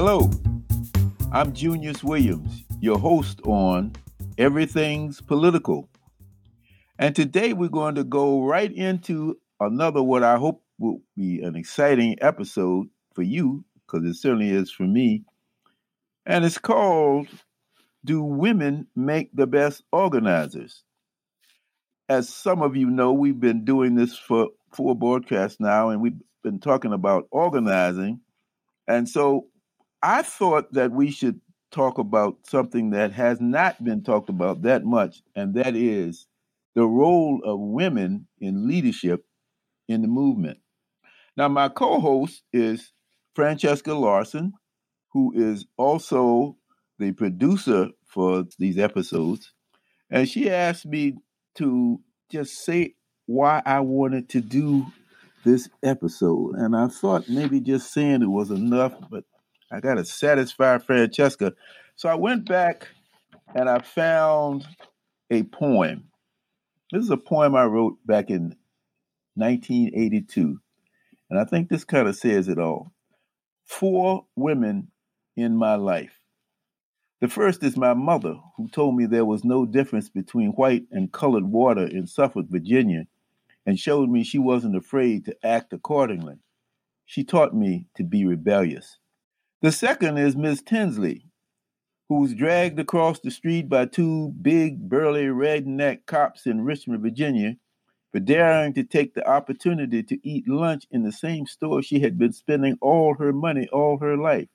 Hello, I'm Junius Williams, your host on Everything's Political. And today we're going to go right into another, what I hope will be an exciting episode for you, because it certainly is for me. And it's called Do Women Make the Best Organizers? As some of you know, we've been doing this for four broadcasts now, and we've been talking about organizing. And so I thought that we should talk about something that has not been talked about that much, and that is the role of women in leadership in the movement. Now, my co host is Francesca Larson, who is also the producer for these episodes. And she asked me to just say why I wanted to do this episode. And I thought maybe just saying it was enough, but I got to satisfy Francesca. So I went back and I found a poem. This is a poem I wrote back in 1982. And I think this kind of says it all. Four women in my life. The first is my mother, who told me there was no difference between white and colored water in Suffolk, Virginia, and showed me she wasn't afraid to act accordingly. She taught me to be rebellious. The second is Miss Tinsley, who was dragged across the street by two big, burly, redneck cops in Richmond, Virginia, for daring to take the opportunity to eat lunch in the same store she had been spending all her money all her life.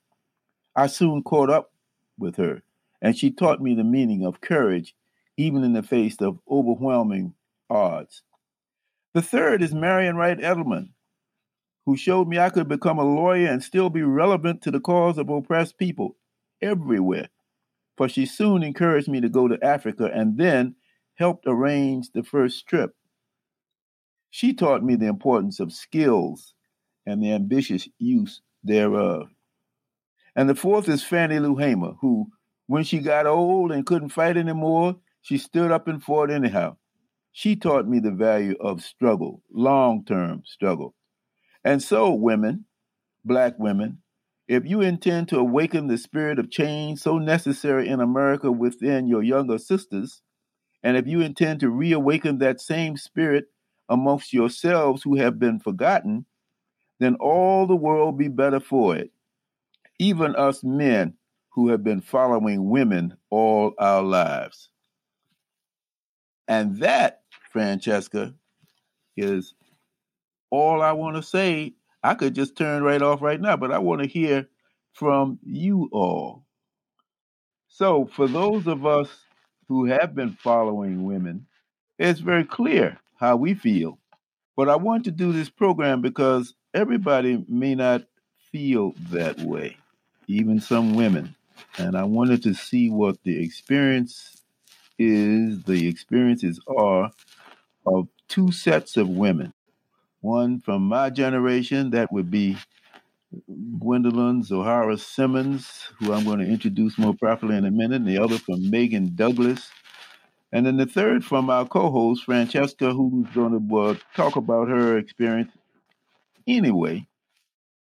I soon caught up with her, and she taught me the meaning of courage, even in the face of overwhelming odds. The third is Marian Wright Edelman, who showed me I could become a lawyer and still be relevant to the cause of oppressed people everywhere. For she soon encouraged me to go to Africa and then helped arrange the first trip. She taught me the importance of skills and the ambitious use thereof. And the fourth is Fannie Lou Hamer, who, when she got old and couldn't fight anymore, she stood up and fought anyhow. She taught me the value of struggle, long term struggle. And so, women, black women, if you intend to awaken the spirit of change so necessary in America within your younger sisters, and if you intend to reawaken that same spirit amongst yourselves who have been forgotten, then all the world be better for it. Even us men who have been following women all our lives. And that, Francesca, is all I want to say. I could just turn right off right now, but I want to hear from you all. So, for those of us who have been following women, it's very clear how we feel. But I want to do this program because everybody may not feel that way, even some women. And I wanted to see what the experience is, the experiences are of two sets of women. One from my generation, that would be Gwendolyn Zoharah Simmons, who I'm going to introduce more properly in a minute, and the other from Megan Douglass. And then the third from our co host, Francesca, who's going to uh, talk about her experience anyway.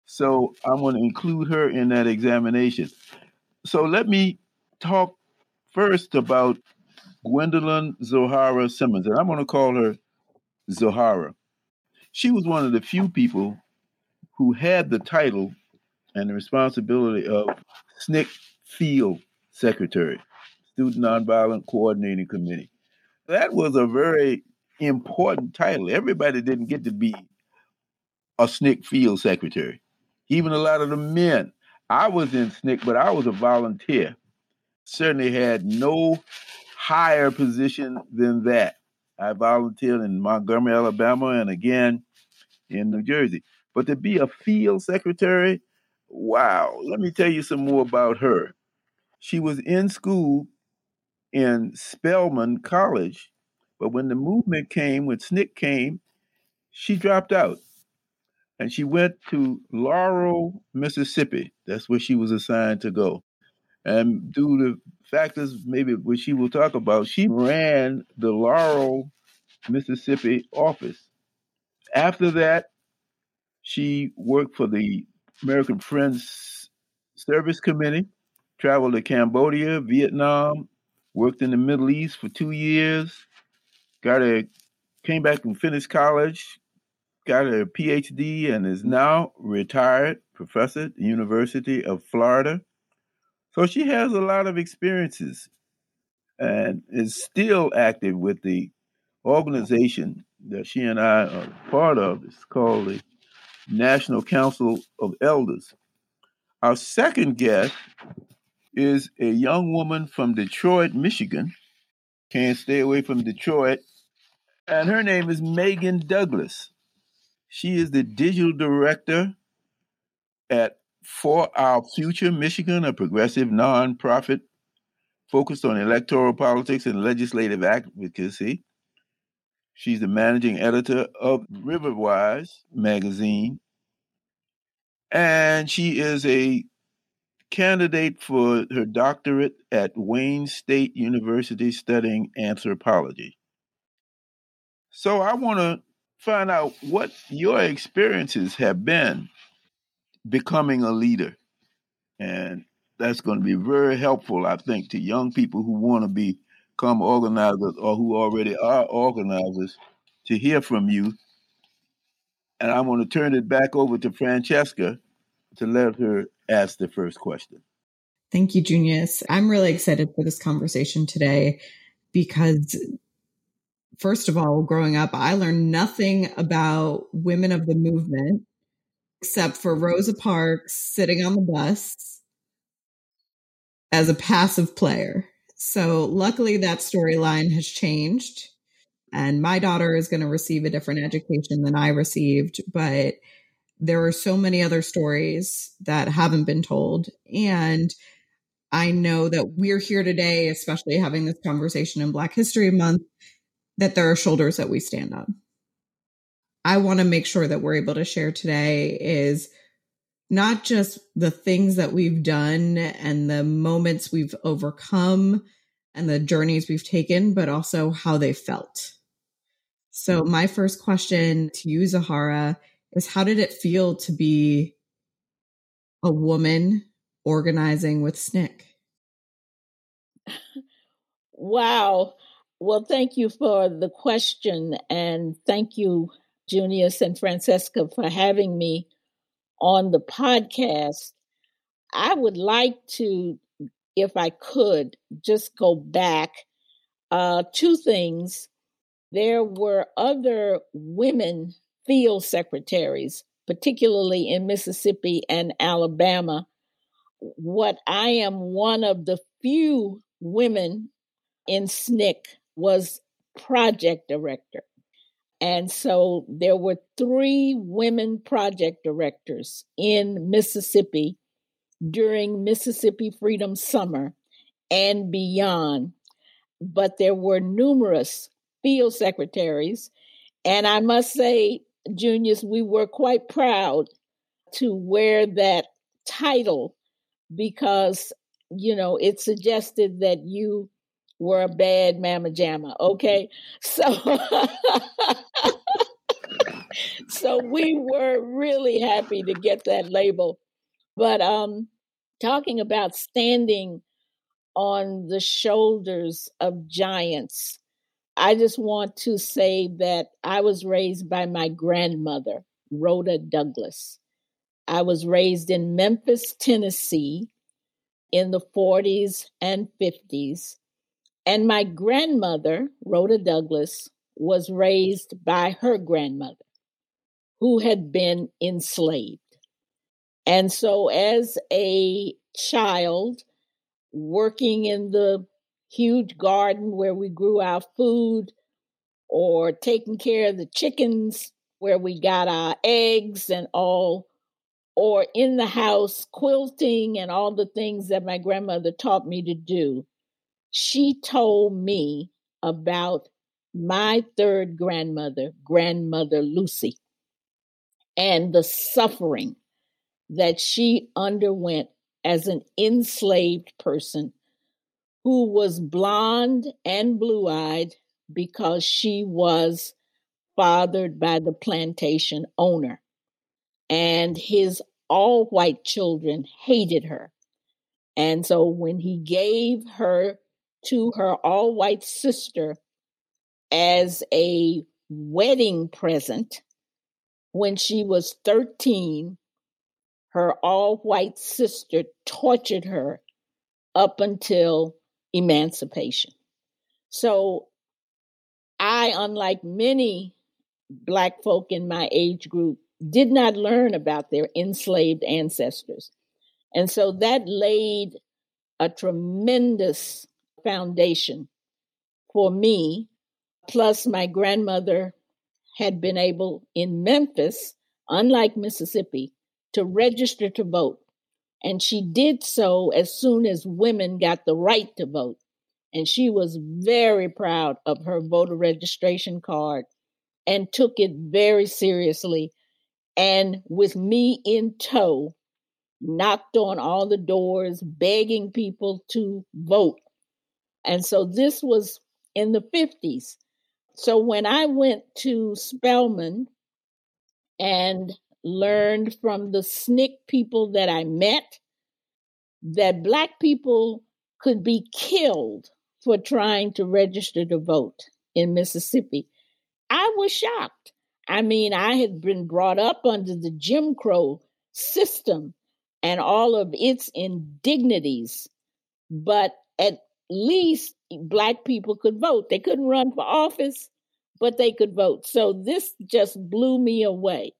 So I'm going to include her in that examination. So let me talk first about Gwendolyn Zoharah Simmons, and I'm going to call her Zoharah. She was one of the few people who had the title and the responsibility of SNCC Field Secretary, Student Nonviolent Coordinating Committee. That was a very important title. Everybody didn't get to be a SNCC Field Secretary, even a lot of the men. I was in SNCC, but I was a volunteer. Certainly had no higher position than that. I volunteered in Montgomery, Alabama, and again in New Jersey. But to be a field secretary, wow, let me tell you some more about her. She was in school in Spelman College, but when the movement came, when SNCC came, she dropped out and she went to Laurel, Mississippi. That's where she was assigned to go. And due to factors maybe which she will talk about, she ran the Laurel, Mississippi office. After that, she worked for the American Friends service committee, traveled to Cambodia, Vietnam, worked in the Middle East for two years, got a came back and finished college, got a PhD, and is now retired professor at the University of Florida. So she has a lot of experiences and is still active with the organization that she and I are part of. It's called the National Council of Elders. Our second guest is a young woman from Detroit, Michigan. Can't stay away from Detroit. And her name is Megan Douglass. She is the digital director at For Our Future Michigan, a progressive nonprofit focused on electoral politics and legislative advocacy. She's the managing editor of Riverwise magazine. And she is a candidate for her doctorate at Wayne State University studying anthropology. So I want to find out what your experiences have been becoming a leader. And that's going to be very helpful, I think, to young people who want to become organizers or who already are organizers to hear from you. And I'm going to turn it back over to Francesca to let her ask the first question. Thank you, Junius. I'm really excited for this conversation today because, first of all, growing up, I learned nothing about women of the movement except for Rosa Parks sitting on the bus as a passive player. So luckily that storyline has changed and my daughter is going to receive a different education than I received, but there are so many other stories that haven't been told and I know that we're here today, especially having this conversation in Black History Month, that there are shoulders that we stand on. I want to make sure that we're able to share today is not just the things that we've done and the moments we've overcome and the journeys we've taken, but also how they felt. So, mm-hmm. my first question to you, Zoharah, is how did it feel to be a woman organizing with SNCC? Wow. Well, thank you for the question. And thank you, Junius and Francesca, for having me on the podcast. I would like to, if I could, just go back. Uh, two things. There were other women field secretaries, particularly in Mississippi and Alabama. What I am one of the few women in SNCC was project director. And so there were three women project directors in Mississippi during Mississippi Freedom Summer and beyond. But there were numerous field secretaries. And I must say, Junius, we were quite proud to wear that title because, you know, it suggested that you were a bad mama jamma. Okay. So so we were really happy to get that label. But um talking about standing on the shoulders of giants, I just want to say that I was raised by my grandmother, Rhoda Douglas. I was raised in Memphis, Tennessee in the 40s and 50s. And my grandmother, Rhoda Douglas, was raised by her grandmother, who had been enslaved. And so, as a child working in the huge garden where we grew our food, or taking care of the chickens where we got our eggs and all, or in the house quilting and all the things that my grandmother taught me to do she told me about my third grandmother, grandmother Lucy, and the suffering that she underwent as an enslaved person who was blonde and blue eyed because she was fathered by the plantation owner. And his all white children hated her. And so when he gave her to her all white sister as a wedding present when she was 13, her all white sister tortured her up until emancipation. So I, unlike many Black folk in my age group, did not learn about their enslaved ancestors. And so that laid a tremendous foundation for me. Plus, my grandmother had been able in Memphis, unlike Mississippi, to register to vote. And she did so as soon as women got the right to vote. And she was very proud of her voter registration card and took it very seriously. And with me in tow, knocked on all the doors, begging people to vote. And so this was in the 50s. So when I went to Spelman and learned from the SNCC people that I met that Black people could be killed for trying to register to vote in Mississippi, I was shocked. I mean, I had been brought up under the Jim Crow system and all of its indignities, but at least Black people could vote. They couldn't run for office, but they could vote. So this just blew me away.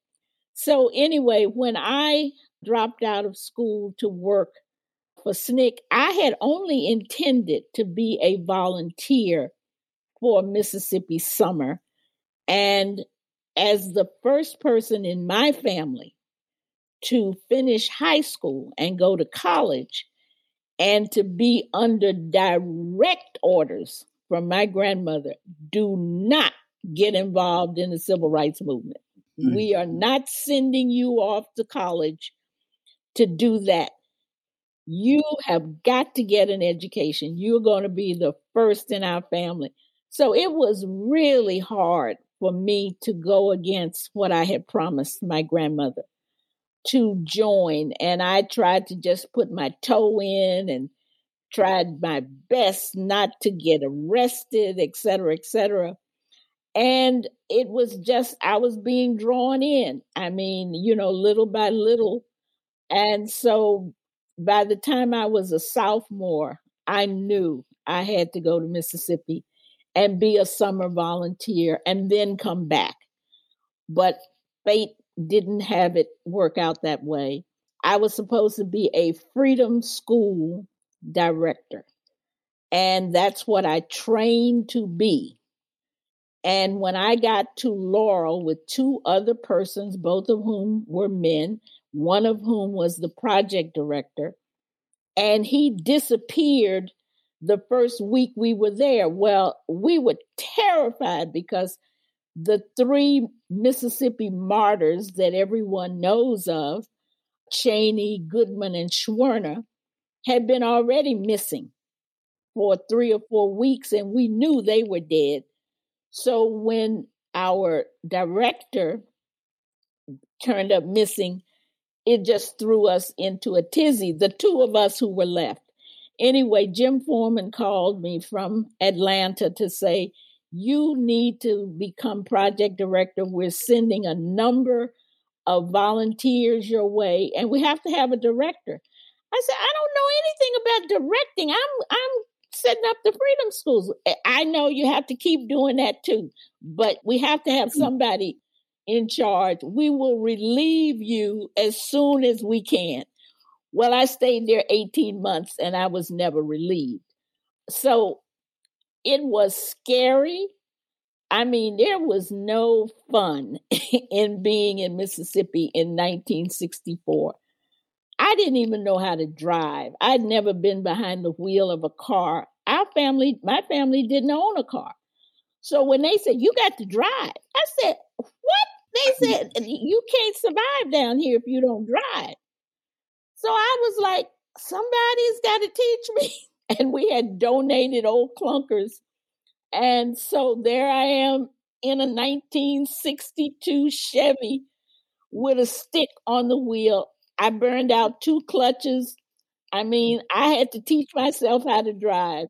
So, anyway, when I dropped out of school to work for SNCC, I had only intended to be a volunteer for Mississippi Summer. And as the first person in my family to finish high school and go to college, and to be under direct orders from my grandmother do not get involved in the civil rights movement. Mm-hmm. We are not sending you off to college to do that. You have got to get an education. You're going to be the first in our family. So it was really hard for me to go against what I had promised my grandmother to join. And I tried to just put my toe in and tried my best not to get arrested, et cetera, et cetera. And it was just, I was being drawn in. I mean, you know, little by little. And so by the time I was a sophomore, I knew I had to go to Mississippi and be a summer volunteer and then come back. But fate didn't have it work out that way. I was supposed to be a freedom school director. And that's what I trained to be. And when I got to Laurel with two other persons, both of whom were men, one of whom was the project director, and he disappeared the first week we were there. Well, we were terrified because the three Mississippi martyrs that everyone knows of, Chaney, Goodman, and Schwerner, had been already missing for three or four weeks, and we knew they were dead. So when our director turned up missing, it just threw us into a tizzy, the two of us who were left. Anyway, Jim Forman called me from Atlanta to say, You need to become project director. We're sending a number of volunteers your way, and we have to have a director. I said, I don't know anything about directing. I'm I'm setting up the freedom schools. I know you have to keep doing that too, but we have to have mm. somebody in charge. We will relieve you as soon as we can. Well, I stayed there 18 months and I was never relieved. So it was scary. I mean, there was no fun in being in Mississippi in 1964. I didn't even know how to drive. I'd never been behind the wheel of a car. Our family, my family didn't own a car. So when they said, You got to drive, I said, What? They said, You can't survive down here if you don't drive. So I was like, Somebody's got to teach me. And we had donated old clunkers. And so there I am in a 1962 Chevy with a stick on the wheel I burned out two clutches. I mean, I had to teach myself how to drive.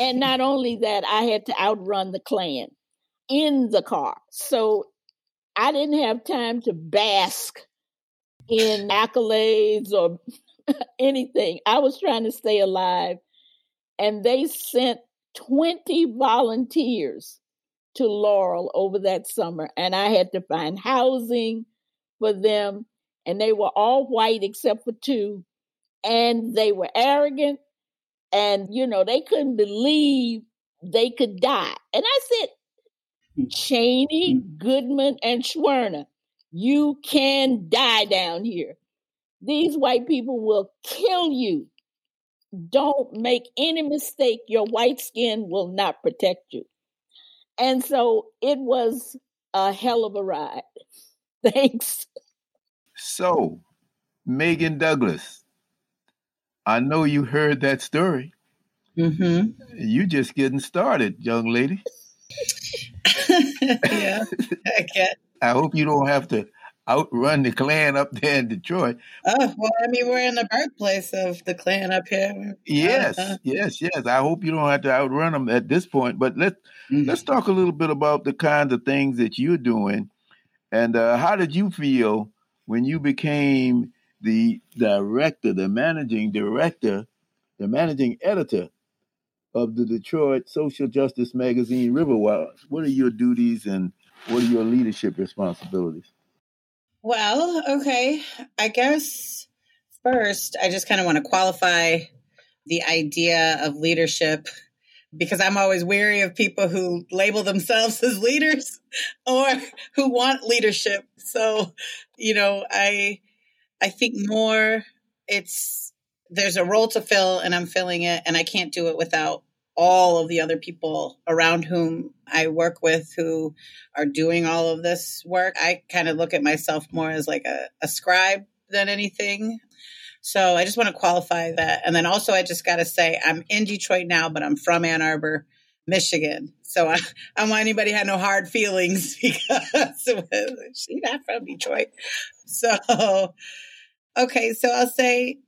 and not only that, I had to outrun the Klan in the car. So I didn't have time to bask in accolades or anything. I was trying to stay alive. And they sent 20 volunteers to Laurel over that summer. And I had to find housing for them. And they were all white except for two. And they were arrogant. And, you know, they couldn't believe they could die. And I said, hmm. Chaney, hmm. Goodman, and Schwerner, you can die down here. These white people will kill you. Don't make any mistake. Your white skin will not protect you. And so it was a hell of a ride. Thanks. So, Megan Douglass, I know you heard that story. Mm-hmm. You just getting started, young lady. yeah, I get. I hope you don't have to outrun the Klan up there in Detroit. Oh well, I mean, we're in the birthplace of the Klan up here. Yes, uh, yes, yes. I hope you don't have to outrun them at this point. But let's mm-hmm. let's talk a little bit about the kinds of things that you're doing, and uh, how did you feel when you became the director, the managing director, the managing editor of the Detroit social justice magazine Riverwise? What are your duties and what are your leadership responsibilities? Well, okay. I guess first, I just kind of want to qualify the idea of leadership because I'm always wary of people who label themselves as leaders or who want leadership. So, you know, I I think more it's there's a role to fill and I'm filling it and I can't do it without all of the other people around whom I work with who are doing all of this work. I kind of look at myself more as like a, a scribe than anything. So I just want to qualify that. And then also, I just got to say, I'm in Detroit now, but I'm from Ann Arbor, Michigan. So I, I don't want anybody have no hard feelings because she's not from Detroit. So, okay. So I'll say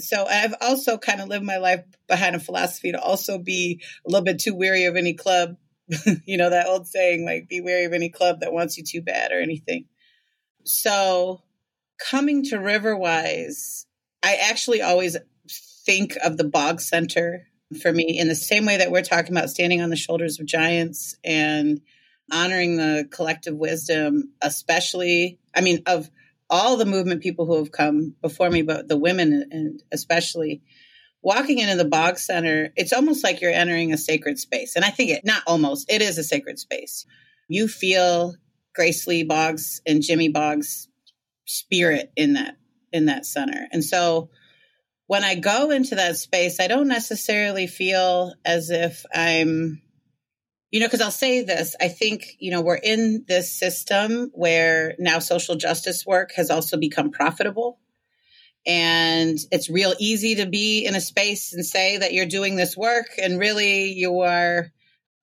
so I've also kind of lived my life behind a philosophy to also be a little bit too weary of any club. you know, that old saying, like, be wary of any club that wants you too bad or anything. So coming to Riverwise, I actually always think of the Boggs Center for me in the same way that we're talking about standing on the shoulders of giants and honoring the collective wisdom, especially, I mean, of all the movement people who have come before me, but the women and especially walking into the Boggs Center, it's almost like you're entering a sacred space. And I think it, not almost, it is a sacred space. You feel Grace Lee Boggs and Jimmy Boggs spirit in that, in that center. And so when I go into that space, I don't necessarily feel as if I'm you know, because I'll say this I think, you know, we're in this system where now social justice work has also become profitable. And it's real easy to be in a space and say that you're doing this work and really you are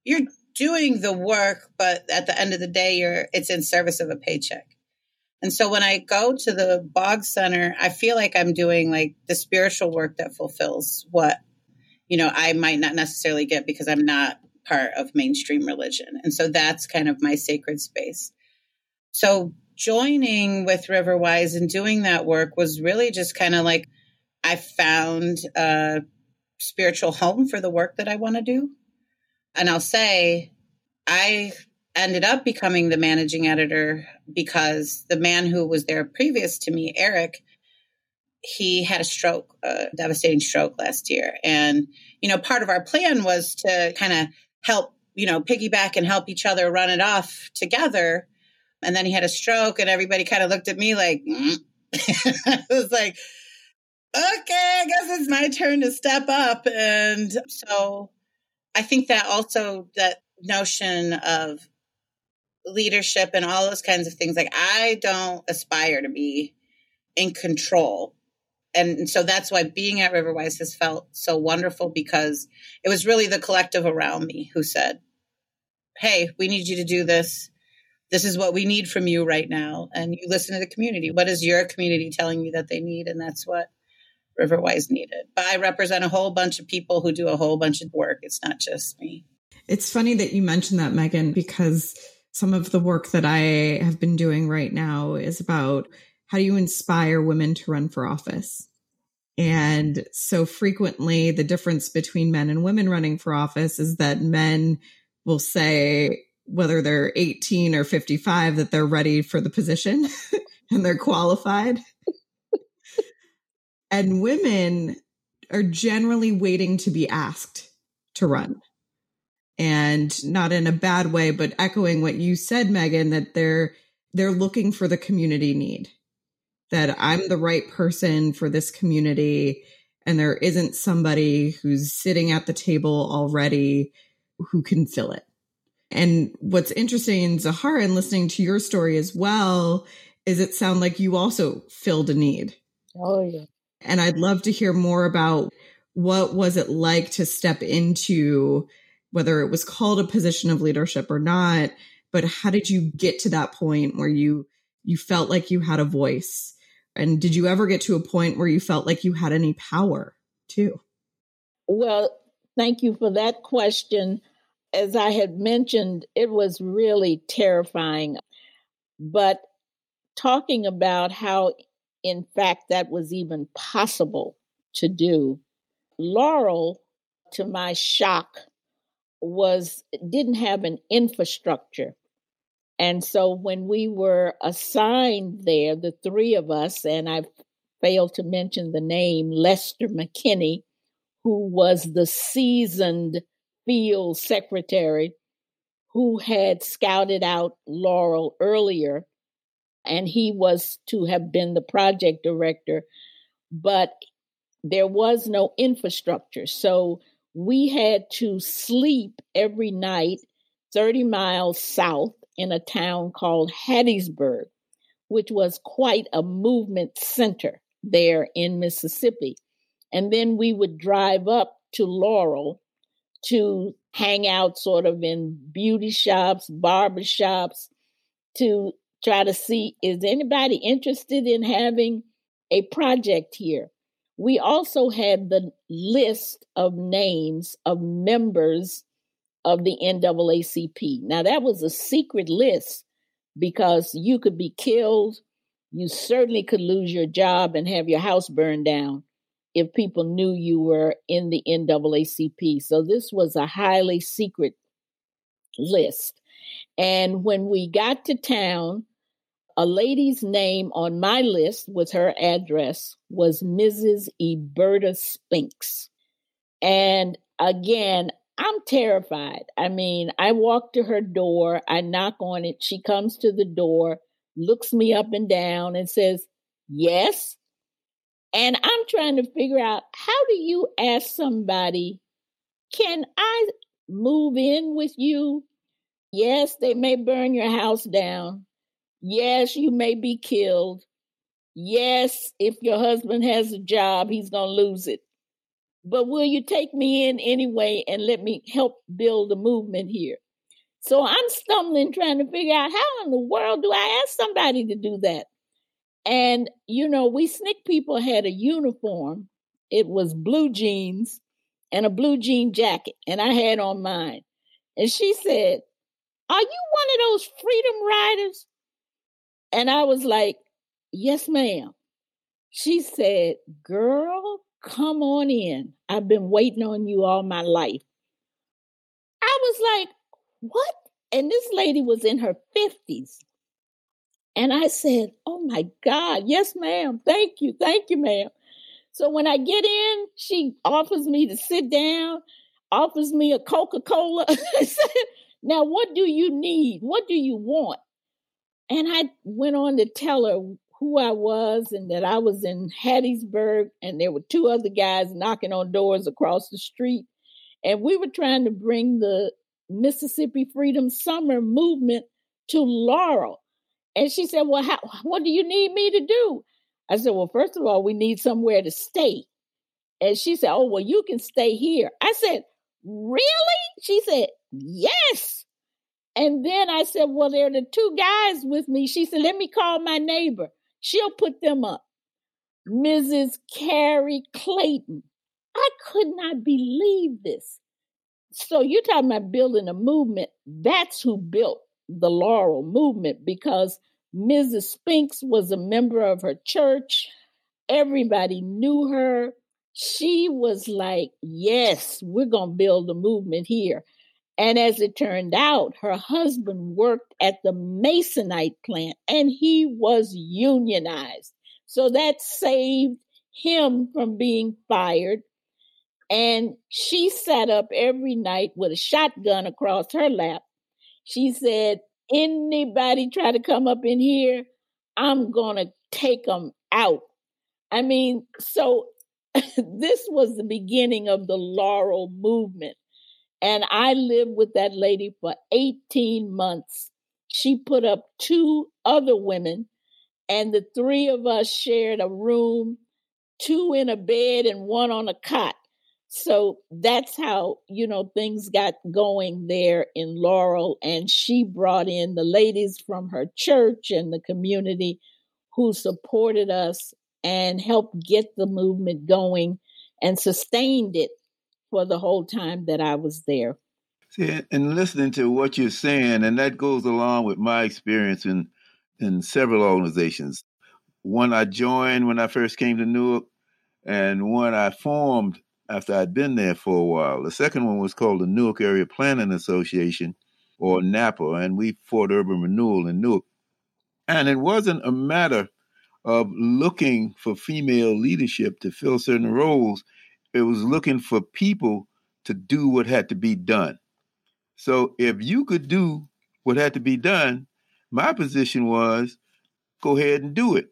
you're doing the work but at the end of the day you're it's in service of a paycheck. And so when I go to the Boggs Center, I feel like I'm doing like the spiritual work that fulfills what you know I might not necessarily get because I'm not part of mainstream religion. And so that's kind of my sacred space. So joining with Riverwise and doing that work was really just kind of like I found a spiritual home for the work that I want to do. And I'll say I ended up becoming the managing editor because the man who was there previous to me, Eric, he had a stroke, a devastating stroke last year. And, you know, part of our plan was to kind of help, you know, piggyback and help each other run it off together. And then he had a stroke, and everybody kind of looked at me like, mm. it was like, okay, I guess it's my turn to step up. And so I think that also that notion of leadership and all those kinds of things, like I don't aspire to be in control and so that's why being at Riverwise has felt so wonderful because it was really the collective around me who said, Hey, we need you to do this. this is what we need from you right now. And you listen to the community. What is your community telling you that they need? And that's what Riverwise needed. But I represent a whole bunch of people who do a whole bunch of work. It's not just me. It's funny that you mentioned that, Megan, because some of the work that I have been doing right now is about how do you inspire women to run for office? And so frequently, the difference between men and women running for office is that men will say, whether they're 18 or 55 that they're ready for the position and they're qualified. and women are generally waiting to be asked to run. And not in a bad way, but echoing what you said, Megan, that they're they're looking for the community need. That I'm the right person for this community and there isn't somebody who's sitting at the table already who can fill it. And what's interesting, Zoharah, and listening to your story as well, is it sound like you also filled a need. Oh yeah. And I'd love to hear more about what was it like to step into whether it was called a position of leadership or not, but how did you get to that point where you you felt like you had a voice? And did you ever get to a point where you felt like you had any power too? Well, thank you for that question as I had mentioned, it was really terrifying. But talking about how, in fact, that was even possible to do, Laurel, to my shock, was didn't have an infrastructure. And so when we were assigned there, the three of us, and I failed to mention the name Lester McKinnie, who was the seasoned field secretary who had scouted out Laurel earlier, and he was to have been the project director, but there was no infrastructure. So we had to sleep every night 30 miles south in a town called Hattiesburg, which was quite a movement center there in Mississippi. And then we would drive up to Laurel to hang out sort of in beauty shops, barber shops, to try to see is anybody interested in having a project here. We also had the list of names of members of the NAACP. Now, that was a secret list because you could be killed. You certainly could lose your job and have your house burned down if people knew you were in the NAACP. So this was a highly secret list. And when we got to town, a lady's name on my list with her address was Mrs. Eberta Spinks. And again, I'm terrified. I mean, I walk to her door, I knock on it, she comes to the door, looks me up and down, and says, Yes. And I'm trying to figure out how do you ask somebody, can I move in with you? Yes, they may burn your house down. Yes, you may be killed. Yes, if your husband has a job, he's going to lose it. But will you take me in anyway and let me help build a movement here? So I'm stumbling trying to figure out how in the world do I ask somebody to do that? And, you know, we SNCC people had a uniform. It was blue jeans and a blue jean jacket, and I had on mine. And she said, Are you one of those freedom riders? And I was like, Yes, ma'am. She said, Girl, come on in. I've been waiting on you all my life. I was like, What? And this lady was in her 50s. And I said, Oh my God, yes, ma'am. Thank you. Thank you, ma'am. So when I get in, she offers me to sit down, offers me a Coca Cola. Now, what do you need? What do you want? And I went on to tell her who I was and that I was in Hattiesburg, and there were two other guys knocking on doors across the street. And we were trying to bring the Mississippi Freedom Summer movement to Laurel. And she said, Well, how, what do you need me to do? I said, Well, first of all, we need somewhere to stay. And she said, Oh, well, you can stay here. I said, Really? She said, Yes. And then I said, Well, there are the two guys with me. She said, Let me call my neighbor. She'll put them up. Mrs. Carrie Clayton. I could not believe this. So you're talking about building a movement. That's who built the Laurel movement because Mrs. Spinks was a member of her church. Everybody knew her. She was like, Yes, we're going to build a movement here. And as it turned out, her husband worked at the Masonite plant and he was unionized. So that saved him from being fired. And she sat up every night with a shotgun across her lap. She said, Anybody try to come up in here, I'm going to take them out. I mean, so this was the beginning of the Laurel movement. And I lived with that lady for 18 months. She put up two other women, and the three of us shared a room, two in a bed and one on a cot. So that's how, you know, things got going there in Laurel. And she brought in the ladies from her church and the community who supported us and helped get the movement going and sustained it for the whole time that I was there. See, and listening to what you're saying, and that goes along with my experience in in several organizations. One I joined when I first came to Newark, and one I formed after I'd been there for a while. The second one was called the Newark Area Planning Association, or NAPA, and we fought urban renewal in Newark. And it wasn't a matter of looking for female leadership to fill certain roles it was looking for people to do what had to be done. So if you could do what had to be done, my position was go ahead and do it.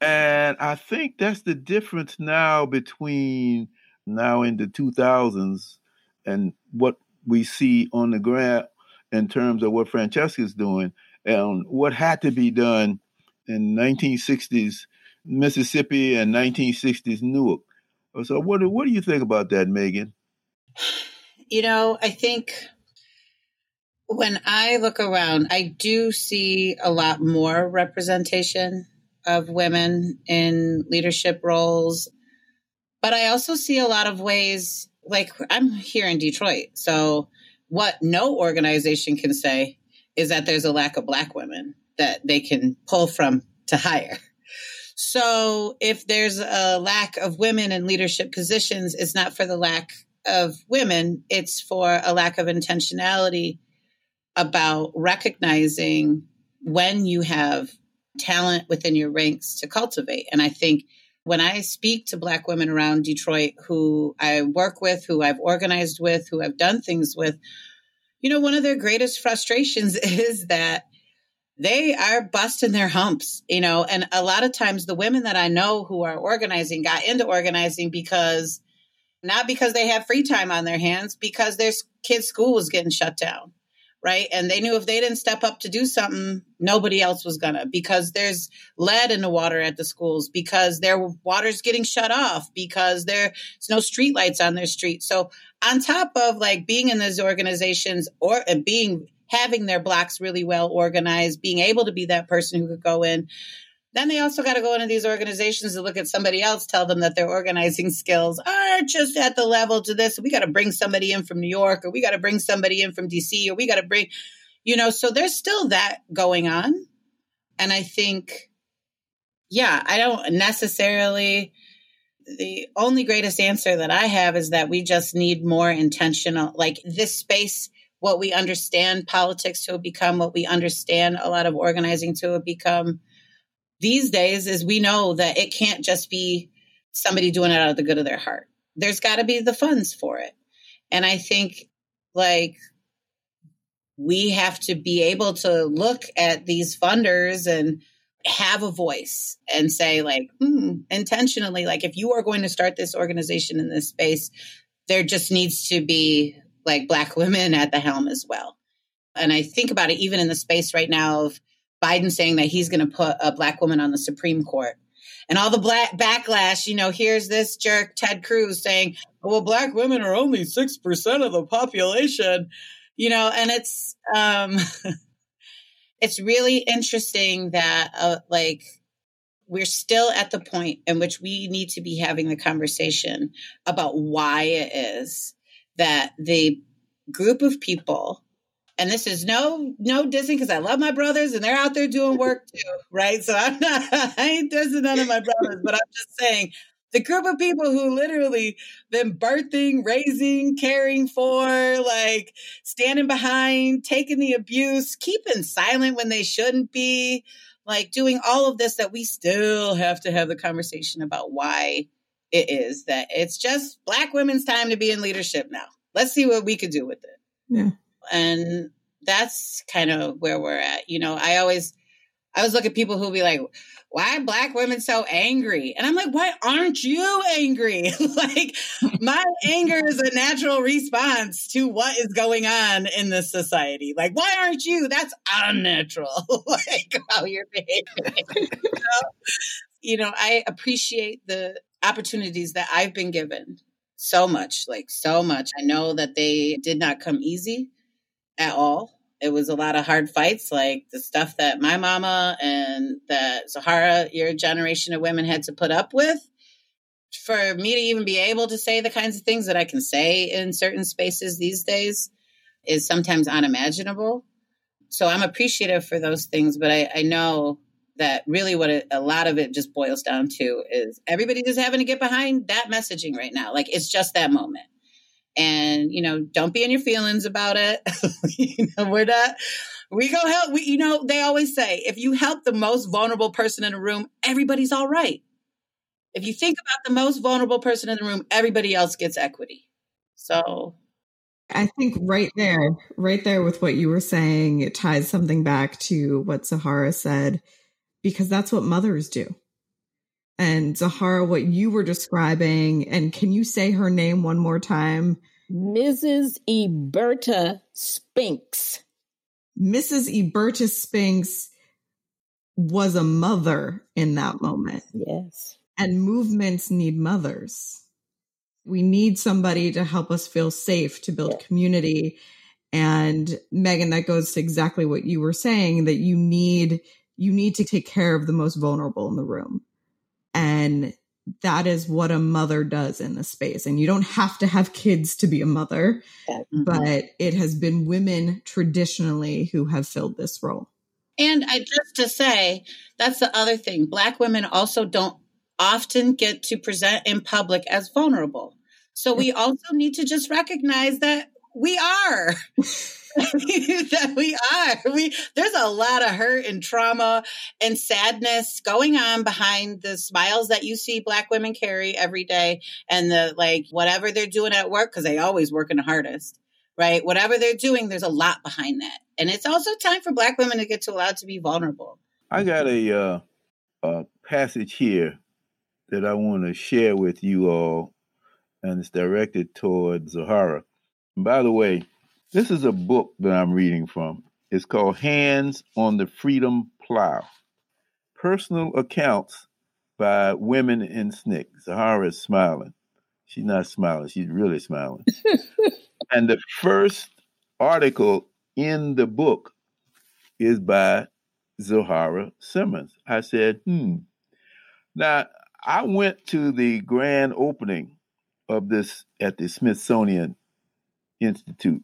And I think that's the difference now between now in the 2000s and what we see on the ground in terms of what Francesca's doing and what had to be done in 1960s Mississippi and 1960s Newark. So what do, what do you think about that, Megan? You know, I think when I look around, I do see a lot more representation of women in leadership roles. But I also see a lot of ways, like I'm here in Detroit. So, what no organization can say is that there's a lack of Black women that they can pull from to hire. So if there's a lack of women in leadership positions, it's not for the lack of women, it's for a lack of intentionality about recognizing when you have talent within your ranks to cultivate. And I think when I speak to Black women around Detroit who I work with, who I've organized with, who I've done things with, you know, one of their greatest frustrations is that they are busting their humps, you know. And a lot of times, the women that I know who are organizing got into organizing because not because they have free time on their hands, because their kids' school was getting shut down, right? And they knew if they didn't step up to do something, nobody else was gonna, because there's lead in the water at the schools, because their water's getting shut off, because there's no street lights on their street. So on top of like being in those organizations or being having their blocks really well organized, being able to be that person who could go in. Then they also got to go into these organizations to look at somebody else, tell them that their organizing skills aren't just at the level to this. We got to bring somebody in from New York, or we got to bring somebody in from DC, or we got to bring, you know, so there's still that going on. And I think, yeah, I don't necessarily, the only greatest answer that I have is that we just need more intentional, like this space what we understand politics to have become, what we understand a lot of organizing to have become these days is we know that it can't just be somebody doing it out of the good of their heart. There's got to be the funds for it. And I think like we have to be able to look at these funders and have a voice and say like hmm, intentionally like if you are going to start this organization in this space there just needs to be like black women at the helm as well. And I think about it even in the space right now of Biden saying that he's going to put a black woman on the Supreme Court. And all the black backlash, you know, here's this jerk Ted Cruz saying, "Well, black women are only 6% of the population." you know, and it's um it's really interesting that uh, like we're still at the point in which we need to be having the conversation about why it is that the group of people and this is no no dissing because I love my brothers and they're out there doing work too, right? So I'm not I ain't dissing none of my brothers, but I'm just saying the group of people who literally been birthing, raising, caring for, like standing behind, taking the abuse, keeping silent when they shouldn't be, like doing all of this that we still have to have the conversation about why it is that it's just black women's time to be in leadership now. Let's see what we could do with it. Yeah. And that's kind of where we're at. You know, I always I always look at people who be like, why black women so angry? And I'm like, why aren't you angry? like, my anger is a natural response to what is going on in this society. Like, why aren't you? That's unnatural. like, how you're behaving. you, know? you know, I appreciate the opportunities that I've been given so much, like, so much. I know that they did not come easy at all it was a lot of hard fights, like the stuff that my mama and that Zoharah, your generation of women had to put up with. For me to even be able to say the kinds of things that I can say in certain spaces these days is sometimes unimaginable. So I'm appreciative for those things, but I, I know that really what it, a lot of it just boils down to is everybody just having to get behind that messaging right now. Like it's just that moment. And you know don't be in your feelings about it. You know we're not we go help we you know they always say if you help the most vulnerable person in the room everybody's all right. If you think about the most vulnerable person in the room everybody else gets equity. So. I think right there, right there with what you were saying, it ties something back to what Zoharah said, because that's what mothers do. And Zoharah, what you were describing, and can you say her name one more time? Mrs. Eberta Spinks. Mrs. Eberta Spinks was a mother in that moment. Yes. And movements need mothers. We need somebody to help us feel safe, to build yeah. community. And Megan, that goes to exactly what you were saying that you need you need to take care of the most vulnerable in the room. And that is what a mother does in the space. And you don't have to have kids to be a mother, mm-hmm. but it has been women traditionally who have filled this role. And I just to say, that's the other thing. Black women also don't often get to present in public as vulnerable. So we also need to just recognize that we are. that we are. We there's a lot of hurt and trauma and sadness going on behind the smiles that you see black women carry every day and the like whatever they're doing at work because they always working the hardest. Right? Whatever they're doing, there's a lot behind that. And it's also time for black women to get to allowed to be vulnerable. I got a uh, a passage here that I want to share with you all, and it's directed toward Zoharah. By the way, this is a book that I'm reading from. It's called Hands on the Freedom Plow Personal Accounts by Women in SNCC. Zoharah is smiling. She's not smiling, she's really smiling. and the first article in the book is by Zoharah Simmons. I said, hmm. Now, I went to the grand opening of this at the Smithsonian Institute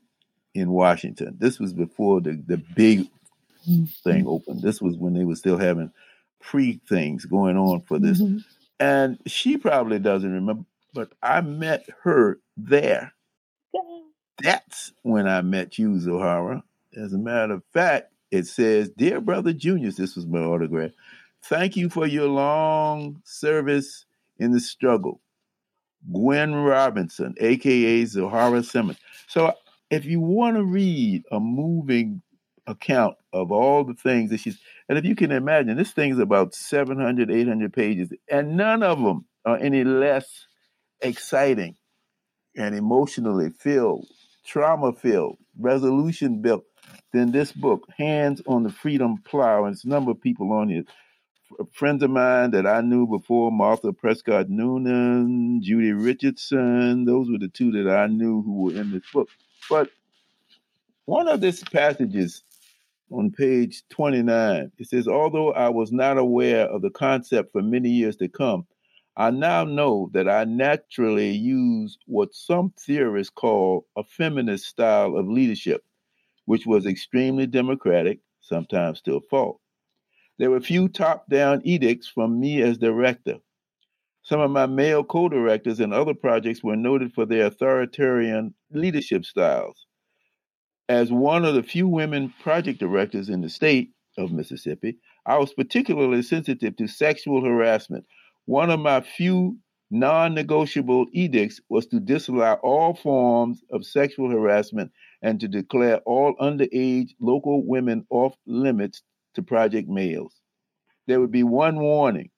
in Washington. This was before the, the big mm-hmm. thing opened. This was when they were still having pre things going on for this. Mm-hmm. And she probably doesn't remember, but I met her there. That's when I met you, Zoharah. As a matter of fact, it says, Dear Brother Junius, this was my autograph. Thank you for your long service in the struggle. Gwen Robinson, aka Zoharah Simmons. So if you want to read a moving account of all the things that she's, and if you can imagine, this thing is about 700, 800 pages, and none of them are any less exciting and emotionally filled, trauma filled, resolution built than this book, Hands on the Freedom Plow. And it's a number of people on here. Friends of mine that I knew before, Martha Prescod Noonan, Judy Richardson, those were the two that I knew who were in this book. But One of these passages on page 29, it says, Although I was not aware of the concept for many years to come, I now know that I naturally use what some theorists call a feminist style of leadership, which was extremely democratic, sometimes still false. There were few top down edicts from me as director. Some of my male co directors and other projects were noted for their authoritarian leadership styles. As one of the few women project directors in the state of Mississippi, I was particularly sensitive to sexual harassment. One of my few non negotiable edicts was to disallow all forms of sexual harassment and to declare all underage local women off limits to project males. There would be one warning.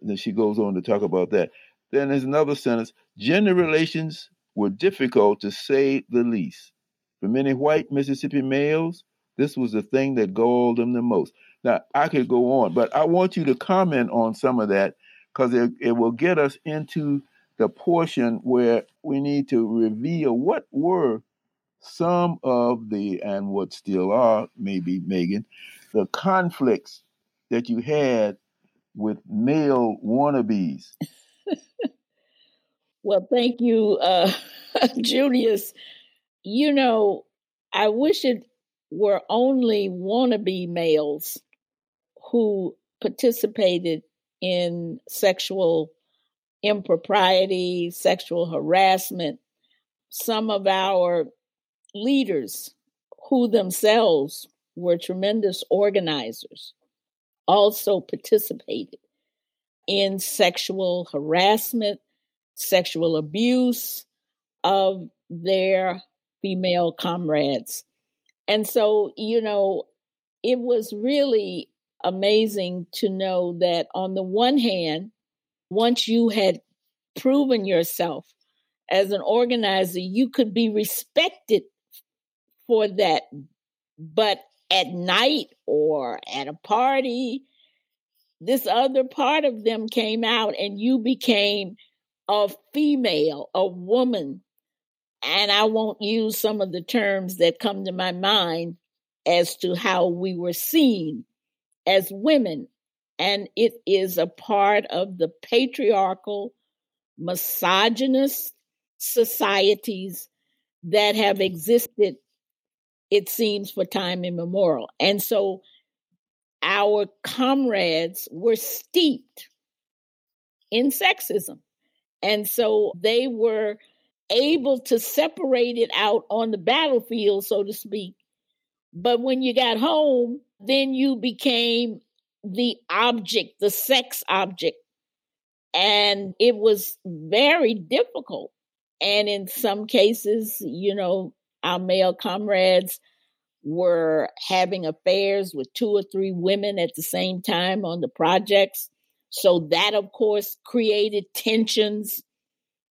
And then she goes on to talk about that. Then there's another sentence gender relations were difficult to say the least. For many white Mississippi males, this was the thing that galled them the most. Now, I could go on, but I want you to comment on some of that because it, it will get us into the portion where we need to reveal what were some of the, and what still are, maybe, Megan, the conflicts that you had with male wannabes. well, thank you, uh, Junius. You know, I wish it were only wannabe males who participated in sexual impropriety, sexual harassment. Some of our leaders who themselves were tremendous organizers also participated in sexual harassment, sexual abuse of their female comrades. And so, you know, it was really amazing to know that on the one hand, once you had proven yourself as an organizer, you could be respected for that. But at night or at a party, this other part of them came out and you became a female, a woman. And I won't use some of the terms that come to my mind as to how we were seen as women. And it is a part of the patriarchal, misogynist societies that have existed it seems, for time immemorial. And so our comrades were steeped in sexism. And so they were able to separate it out on the battlefield, so to speak. But when you got home, then you became the object, the sex object. And it was very difficult. And in some cases, you know, our male comrades were having affairs with two or three women at the same time on the projects. So that, of course, created tensions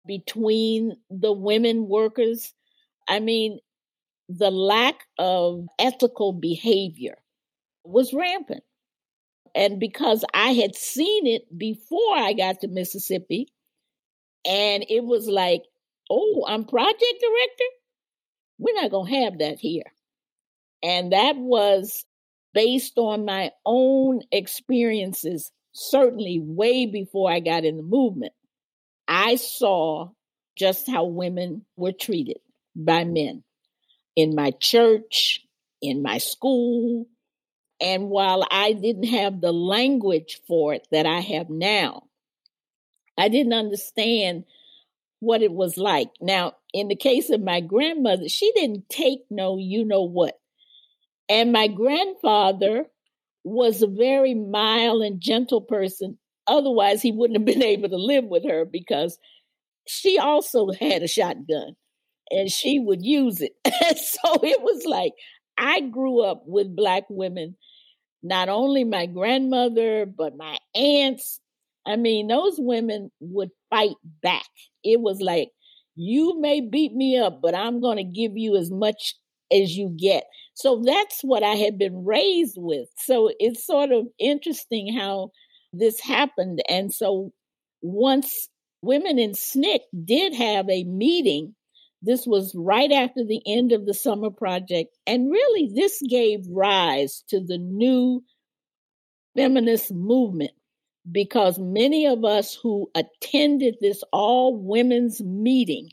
between the women workers. I mean, the lack of ethical behavior was rampant. And because I had seen it before I got to Mississippi, and it was like, oh, I'm project director? We're not going to have that here. And that was based on my own experiences, certainly way before I got in the movement. I saw just how women were treated by men in my church, in my school. And while I didn't have the language for it that I have now, I didn't understand what it was like. Now, in the case of my grandmother, she didn't take no you know what. And my grandfather was a very mild and gentle person. Otherwise, he wouldn't have been able to live with her because she also had a shotgun and she would use it. so it was like I grew up with Black women, not only my grandmother, but my aunts. I mean, those women would fight back. It was like, you may beat me up, but I'm going to give you as much as you get. So that's what I had been raised with. So it's sort of interesting how this happened. And so once women in SNCC did have a meeting This was right after the end of the summer project. And really, this gave rise to the new feminist movement because many of us who attended this all women's meeting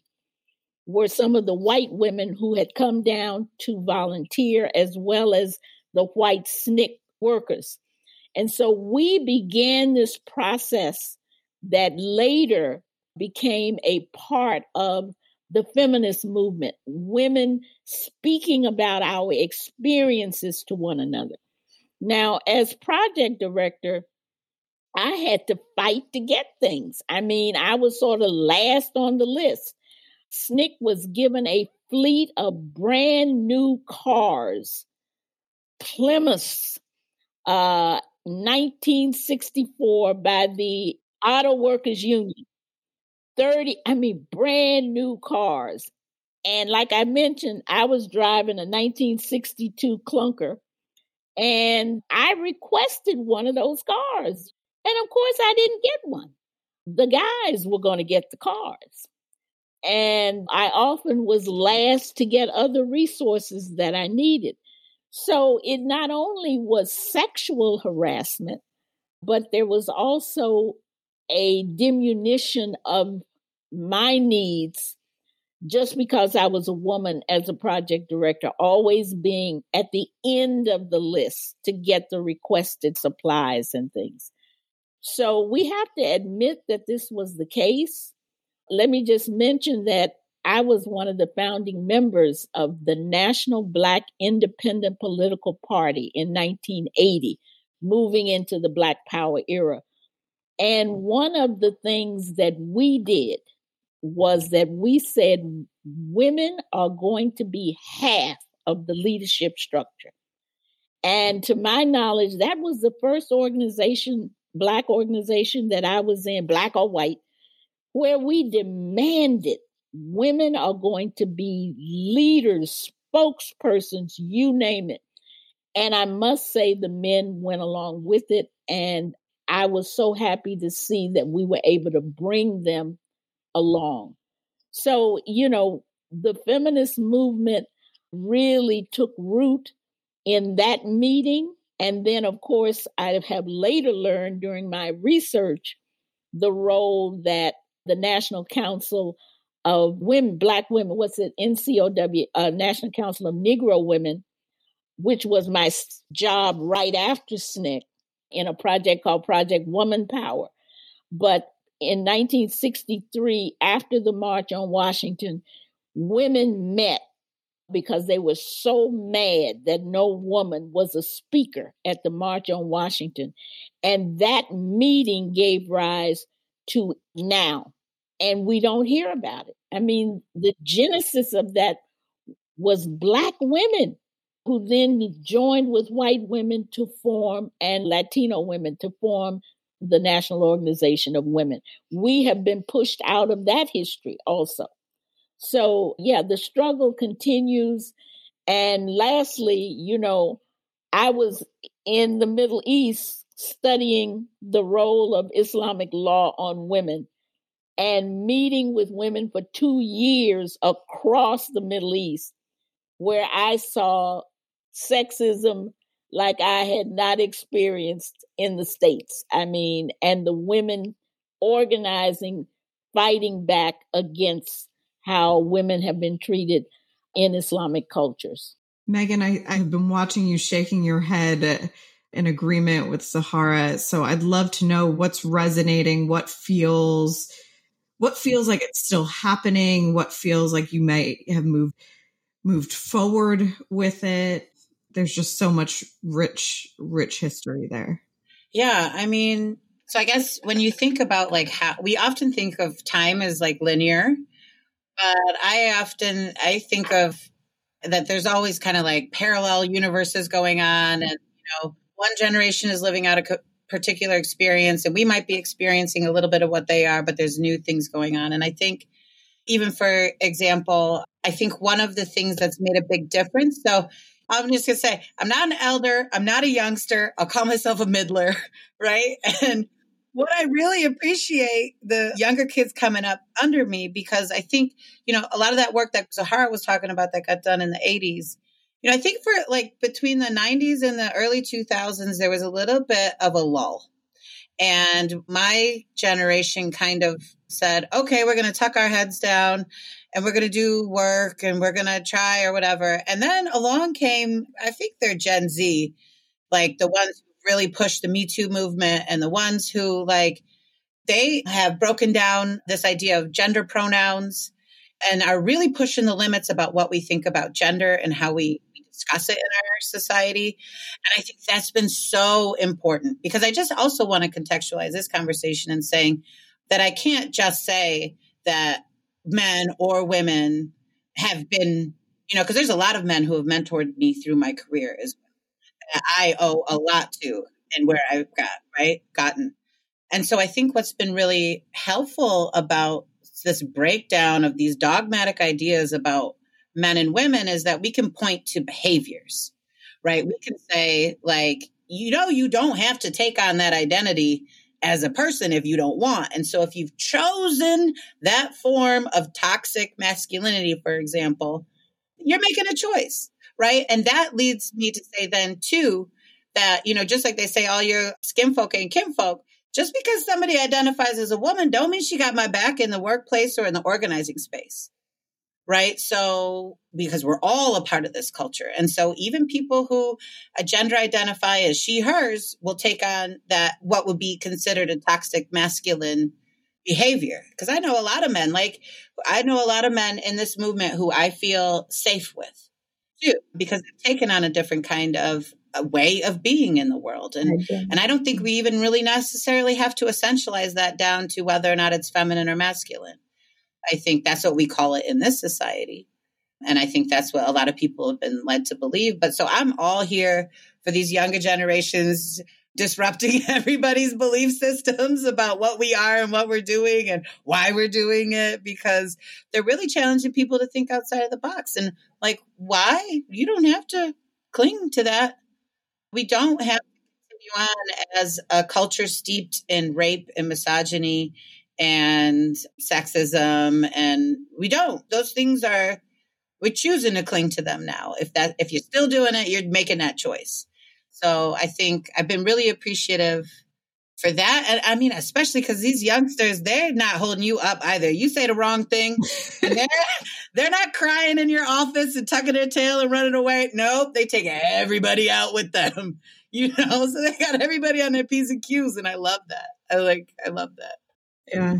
were some of the white women who had come down to volunteer, as well as the white SNCC workers. And so we began this process that later became a part of the feminist movement, women speaking about our experiences to one another. Now, as project director, I had to fight to get things. I mean, I was sort of last on the list. SNCC was given a fleet of brand new cars, Plymouths, uh, 1964 by the Auto Workers Union. 30, I mean, brand new cars. And like I mentioned, I was driving a 1962 clunker and I requested one of those cars. And of course, I didn't get one. The guys were going to get the cars. And I often was last to get other resources that I needed. So it not only was sexual harassment, but there was also a diminution of my needs just because I was a woman as a project director, always being at the end of the list to get the requested supplies and things. So we have to admit that this was the case. Let me just mention that I was one of the founding members of the National Black Independent Political Party in 1980, moving into the Black Power era. And one of the things that we did was that we said women are going to be half of the leadership structure. And to my knowledge, that was the first organization, Black organization that I was in, Black or white, where we demanded women are going to be leaders, spokespersons, you name it. And I must say, the men went along with it. And I was so happy to see that we were able to bring them along. So, you know, the feminist movement really took root in that meeting. And then, of course, I have later learned during my research the role that the National Council of Women, Black Women, what's it, NCOW, uh, National Council of Negro Women, which was my job right after SNCC in a project called Project Woman Power. But in 1963, after the March on Washington, women met because they were so mad that no woman was a speaker at the March on Washington. And that meeting gave rise to now. And we don't hear about it. I mean, the genesis of that was Black women who then joined with white women to form and Latino women to form the National Organization of Women. We have been pushed out of that history also. So, yeah, the struggle continues. And lastly, you know, I was in the Middle East studying the role of Islamic law on women and meeting with women for two years across the Middle East, where I saw sexism like I had not experienced in the States. I mean, and the women organizing, fighting back against how women have been treated in Islamic cultures. Megan, I, I've been watching you shaking your head in agreement with Zoharah. So I'd love to know what's resonating, what feels what feels like it's still happening, what feels like you may have moved moved forward with it there's just so much rich, rich history there. Yeah. I mean, so I guess when you think about like how we often think of time as like linear, but I often I think of that there's always kind of like parallel universes going on and you know one generation is living out a particular experience and we might be experiencing a little bit of what they are but there's new things going on and I think even for example I think one of the things that's made a big difference so I'm just gonna say, I'm not an elder, I'm not a youngster, I'll call myself a middler, right? And what I really appreciate the younger kids coming up under me because I think, you know, a lot of that work that Zoharah was talking about that got done in the 80s. You know, I think for like between the 90s and the early 2000s, there was a little bit of a lull. And my generation kind of said, okay, we're going to tuck our heads down and we're going to do work and we're going to try or whatever. And then along came, I think they're Gen Z, like the ones really pushed the Me Too movement and the ones who like they have broken down this idea of gender pronouns and are really pushing the limits about what we think about gender and how we discuss it in our society. And I think that's been so important because I just also want to contextualize this conversation and saying that I can't just say that men or women have been, you know, because there's a lot of men who have mentored me through my career as I owe a lot to and where I've got, right? Gotten. And so I think what's been really helpful about this breakdown of these dogmatic ideas about men and women is that we can point to behaviors, right? We can say, like, you know, you don't have to take on that identity as a person if you don't want. And so if you've chosen that form of toxic masculinity, for example, you're making a choice right? And that leads me to say then too that, you know, just like they say all your skin folk and kin folk, just because somebody identifies as a woman don't mean she got my back in the workplace or in the organizing space. Right. So, because we're all a part of this culture. And so even people who a gender identify as she, hers will take on that, what would be considered a toxic masculine behavior. Cause I know a lot of men, like I know a lot of men in this movement who I feel safe with too, because they've taken on a different kind of a way of being in the world. And and I don't think we even really necessarily have to essentialize that down to whether or not it's feminine or masculine. I think that's what we call it in this society. And I think that's what a lot of people have been led to believe. But so I'm all here for these younger generations disrupting everybody's belief systems about what we are and what we're doing and why we're doing it because they're really challenging people to think outside of the box. And like, why? You don't have to cling to that. We don't have to continue on as a culture steeped in rape and misogyny and sexism. And we don't. Those things are, we're choosing to cling to them now. If that, if you're still doing it, you're making that choice. So I think I've been really appreciative for that. And I mean, especially because these youngsters, they're not holding you up either. You say the wrong thing, and they're they're not crying in your office and tucking their tail and running away. Nope, they take everybody out with them. You know, so they got everybody on their P's and Q's, and I love that. I like, I love that. Yeah.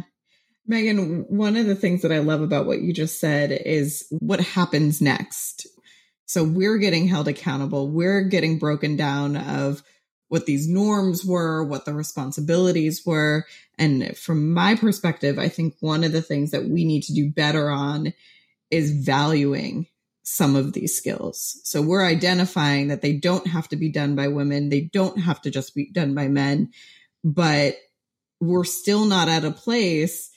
Megan, one of the things that I love about what you just said is what happens next. So we're getting held accountable. We're getting broken down of what these norms were, what the responsibilities were. And from my perspective, I think one of the things that we need to do better on is valuing some of these skills. So we're identifying that they don't have to be done by women, they don't have to just be done by men, but we're still not at a place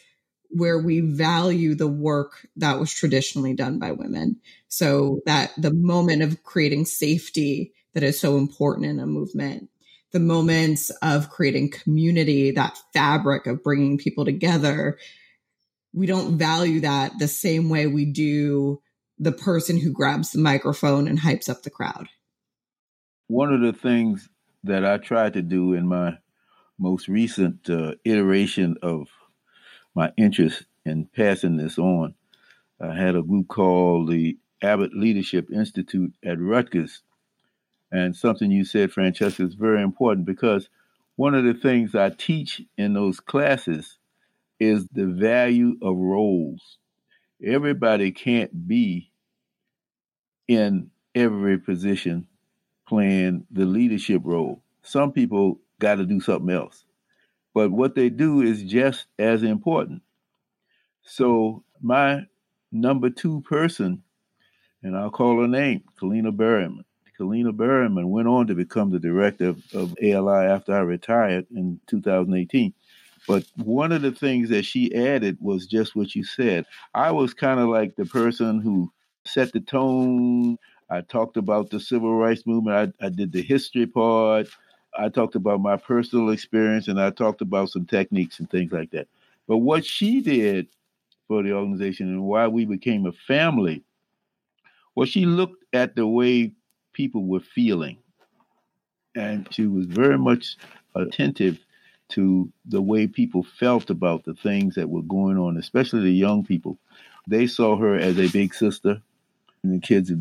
where we value the work that was traditionally done by women. So that the moment of creating safety that is so important in a movement, the moments of creating community, that fabric of bringing people together, we don't value that the same way we do the person who grabs the microphone and hypes up the crowd. One of the things that I tried to do in my most recent uh, iteration of my interest in passing this on. I had a group called the Abbott Leadership Institute at Rutgers. And something you said, Francesca, is very important because one of the things I teach in those classes is the value of roles. Everybody can't be in every position playing the leadership role. Some people got to do something else. But what they do is just as important. So my number two person, and I'll call her name, Kalina Berryman. Kalina Berryman went on to become the director of, of ALI after I retired in 2018. But one of the things that she added was just what you said. I was kind of like the person who set the tone. I talked about the civil rights movement. I, I did the history part. I talked about my personal experience and I talked about some techniques and things like that. But what she did for the organization and why we became a family well, she looked at the way people were feeling, and she was very much attentive to the way people felt about the things that were going on, especially the young people. They saw her as a big sister, and the kids,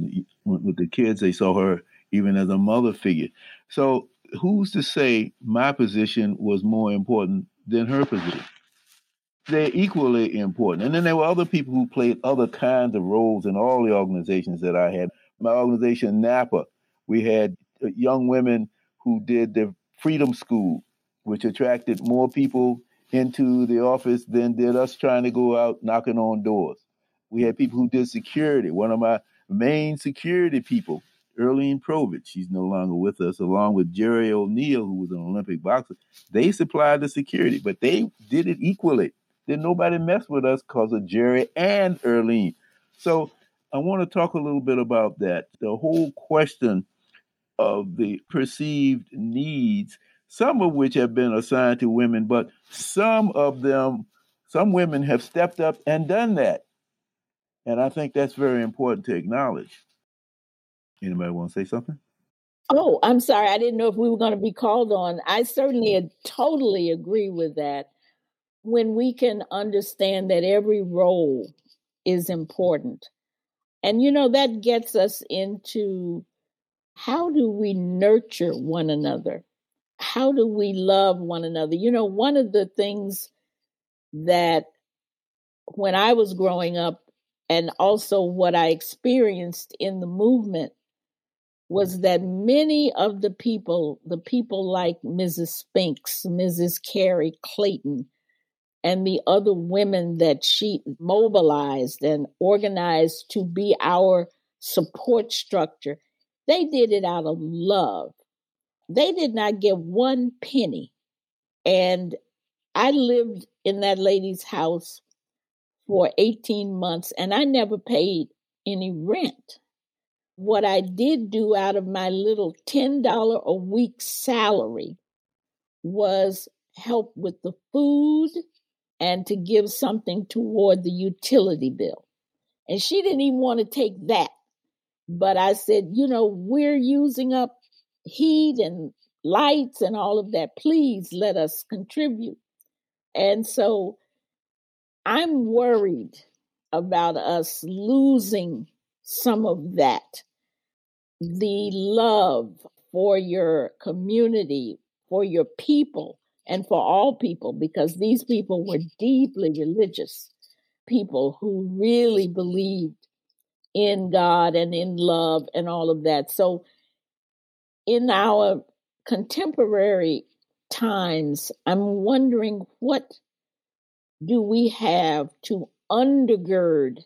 with the kids, they saw her even as a mother figure. So, who's to say my position was more important than her position? they're equally important. And then there were other people who played other kinds of roles in all the organizations that I had. My organization, NAPA, we had uh, young women who did the Freedom School, which attracted more people into the office than did us trying to go out knocking on doors. We had people who did security. One of my main security people, Earlene Provich, she's no longer with us, along with Jerry O'Neill, who was an Olympic boxer. They supplied the security, but they did it equally. Then nobody mess with us because of Jerry and Earlene. So I want to talk a little bit about that. The whole question of the perceived needs, some of which have been assigned to women, but some of them, some women have stepped up and done that. And I think that's very important to acknowledge. Anybody want to say something? Oh, I'm sorry. I didn't know if we were going to be called on. I certainly totally agree with that when we can understand that every role is important. And you know, that gets us into how do we nurture one another? How do we love one another? You know, one of the things that when I was growing up, and also what I experienced in the movement, was that many of the people, the people like Mrs. Spinks, Mrs. Carrie Clayton, and the other women that she mobilized and organized to be our support structure, they did it out of love. They did not get one penny. And I lived in that lady's house for 18 months and I never paid any rent. What I did do out of my little $10 a week salary was help with the food and to give something toward the utility bill. And she didn't even want to take that. But I said, you know, we're using up heat and lights and all of that. Please let us contribute. And so I'm worried about us losing some of that. The love for your community, for your people, and for all people, because these people were deeply religious people who really believed in God and in love and all of that. So, in our contemporary times, I'm wondering what do we have to undergird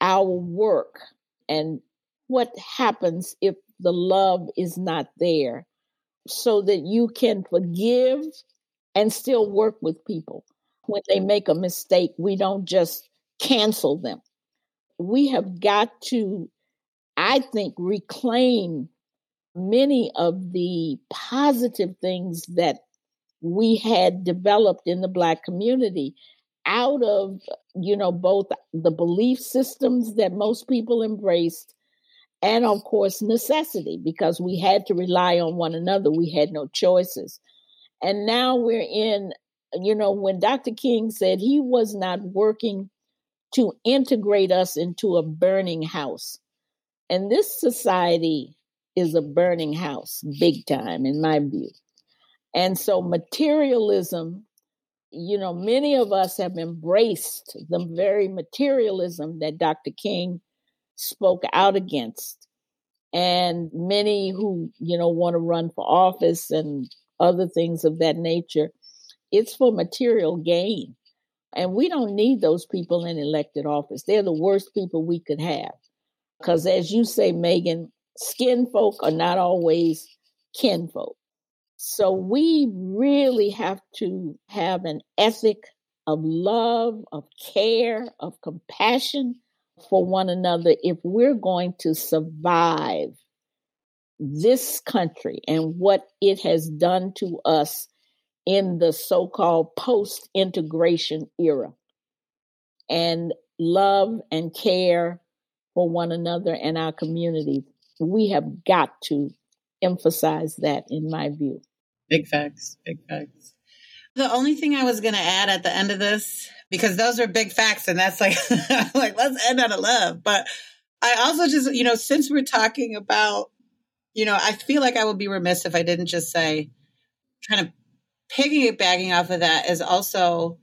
our work and what happens if the love is not there so that you can forgive and still work with people. When they make a mistake, we don't just cancel them. We have got to, I think, reclaim many of the positive things that we had developed in the Black community out of, you know, both the belief systems that most people embraced and of course necessity because we had to rely on one another. We had no choices. And now we're in you know when dr king said he was not working to integrate us into a burning house. And this society is a burning house big time in my view and so materialism you know many of us have embraced the very materialism that dr king spoke out against. And many who, you know, want to run for office and other things of that nature, it's for material gain. And we don't need those people in elected office. They're the worst people we could have. Because as you say, Megan, skin folk are not always kinfolk. So we really have to have an ethic of love, of care, of compassion for one another if we're going to survive this country and what it has done to us in the so called post integration era and love and care for one another and our communities. We have got to emphasize that, in my view. Big facts, big facts. The only thing I was going to add at the end of this, because those are big facts, and that's like, like let's end on a love. But I also just, you know, since we're talking about, you know, I feel like I would be remiss if I didn't just say, kind of piggybacking off of that is also,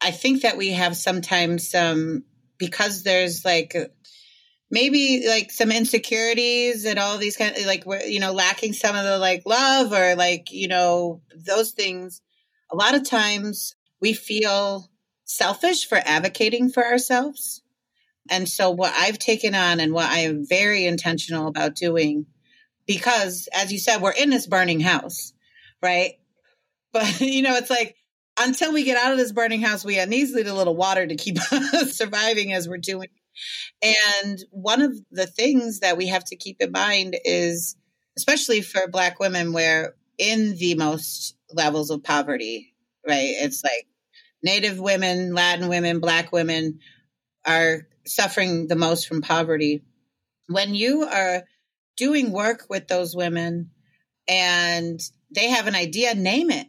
I think that we have sometimes some because there's like maybe like some insecurities and all these kind of like you know lacking some of the like love or like you know those things. A lot of times we feel selfish for advocating for ourselves. And so what i've taken on and what i am very intentional about doing because as you said we're in this burning house right? But you know it's like until we get out of this burning house we need a little water to keep us surviving as we're doing and one of the things that we have to keep in mind is, especially for Black women, where in the most levels of poverty, right? It's like Native women, Latin women, Black women are suffering the most from poverty. When you are doing work with those women and they have an idea, name it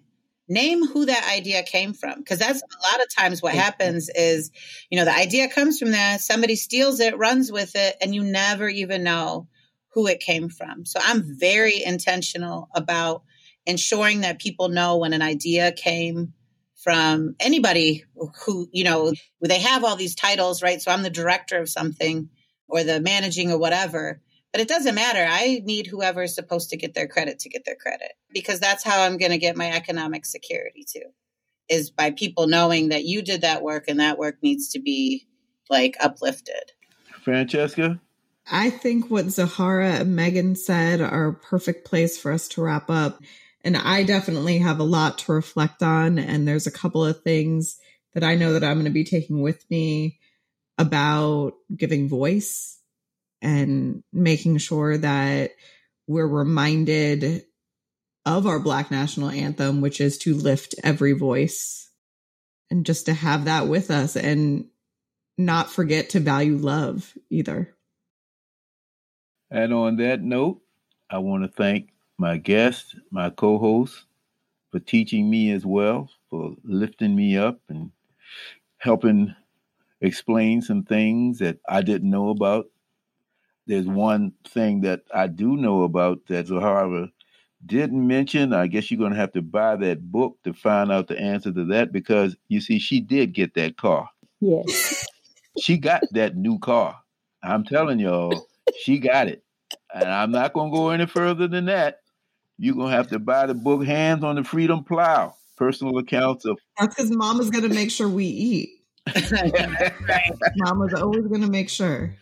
name who that idea came from because that's a lot of times what happens is you know the idea comes from there somebody steals it runs with it and you never even know who it came from. So i'm very intentional about ensuring that people know when an idea came from anybody who you know they have all these titles right? So i'm the director of something or the managing or whatever but it doesn't matter. I need whoever is supposed to get their credit to get their credit because that's how I'm going to get my economic security too, is by people knowing that you did that work and that work needs to be like uplifted. Francesca? I think what Zoharah and Megan said are a perfect place for us to wrap up. And I definitely have a lot to reflect on. And there's a couple of things that I know that I'm going to be taking with me about giving voice and making sure that we're reminded of our Black national anthem, which is to lift every voice and just to have that with us and not forget to value love either. And on that note, I want to thank my guest, my co host, for teaching me as well, for lifting me up and helping explain some things that I didn't know about there's one thing that I do know about that Zoharah didn't mention. I guess you're going to have to buy that book to find out the answer to that because you see, she did get that car. Yes. she got that new car. I'm telling y'all, she got it. And I'm not going to go any further than that. You're going to have to buy the book, Hands on the Freedom Plow Personal Accounts of. That's because Mama's going to make sure we eat. Mama's always going to make sure.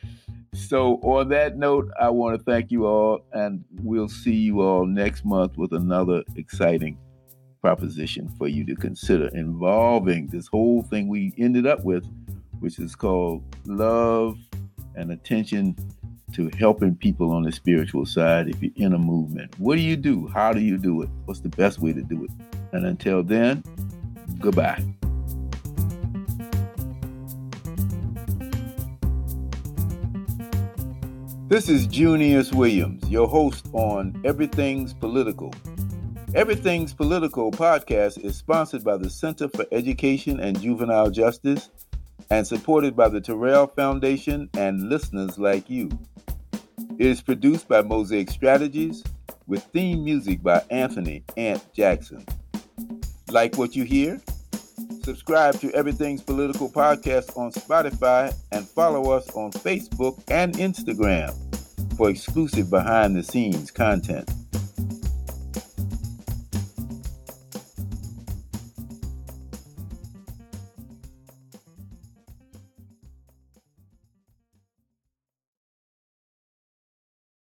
So, on that note, I want to thank you all, and we'll see you all next month with another exciting proposition for you to consider involving this whole thing we ended up with, which is called love and attention to helping people on the spiritual side if you're in a movement. What do you do? How do you do it? What's the best way to do it? And until then, goodbye. This is Junius Williams, your host on Everything's Political. Everything's Political podcast is sponsored by the Center for Education and Juvenile Justice and supported by the Turrell Foundation and listeners like you. It is produced by Mosaic Strategies with theme music by Anthony Ant Jackson. Like what you hear? Subscribe to Everything's Political Podcast on Spotify and follow us on Facebook and Instagram for exclusive behind the scenes content.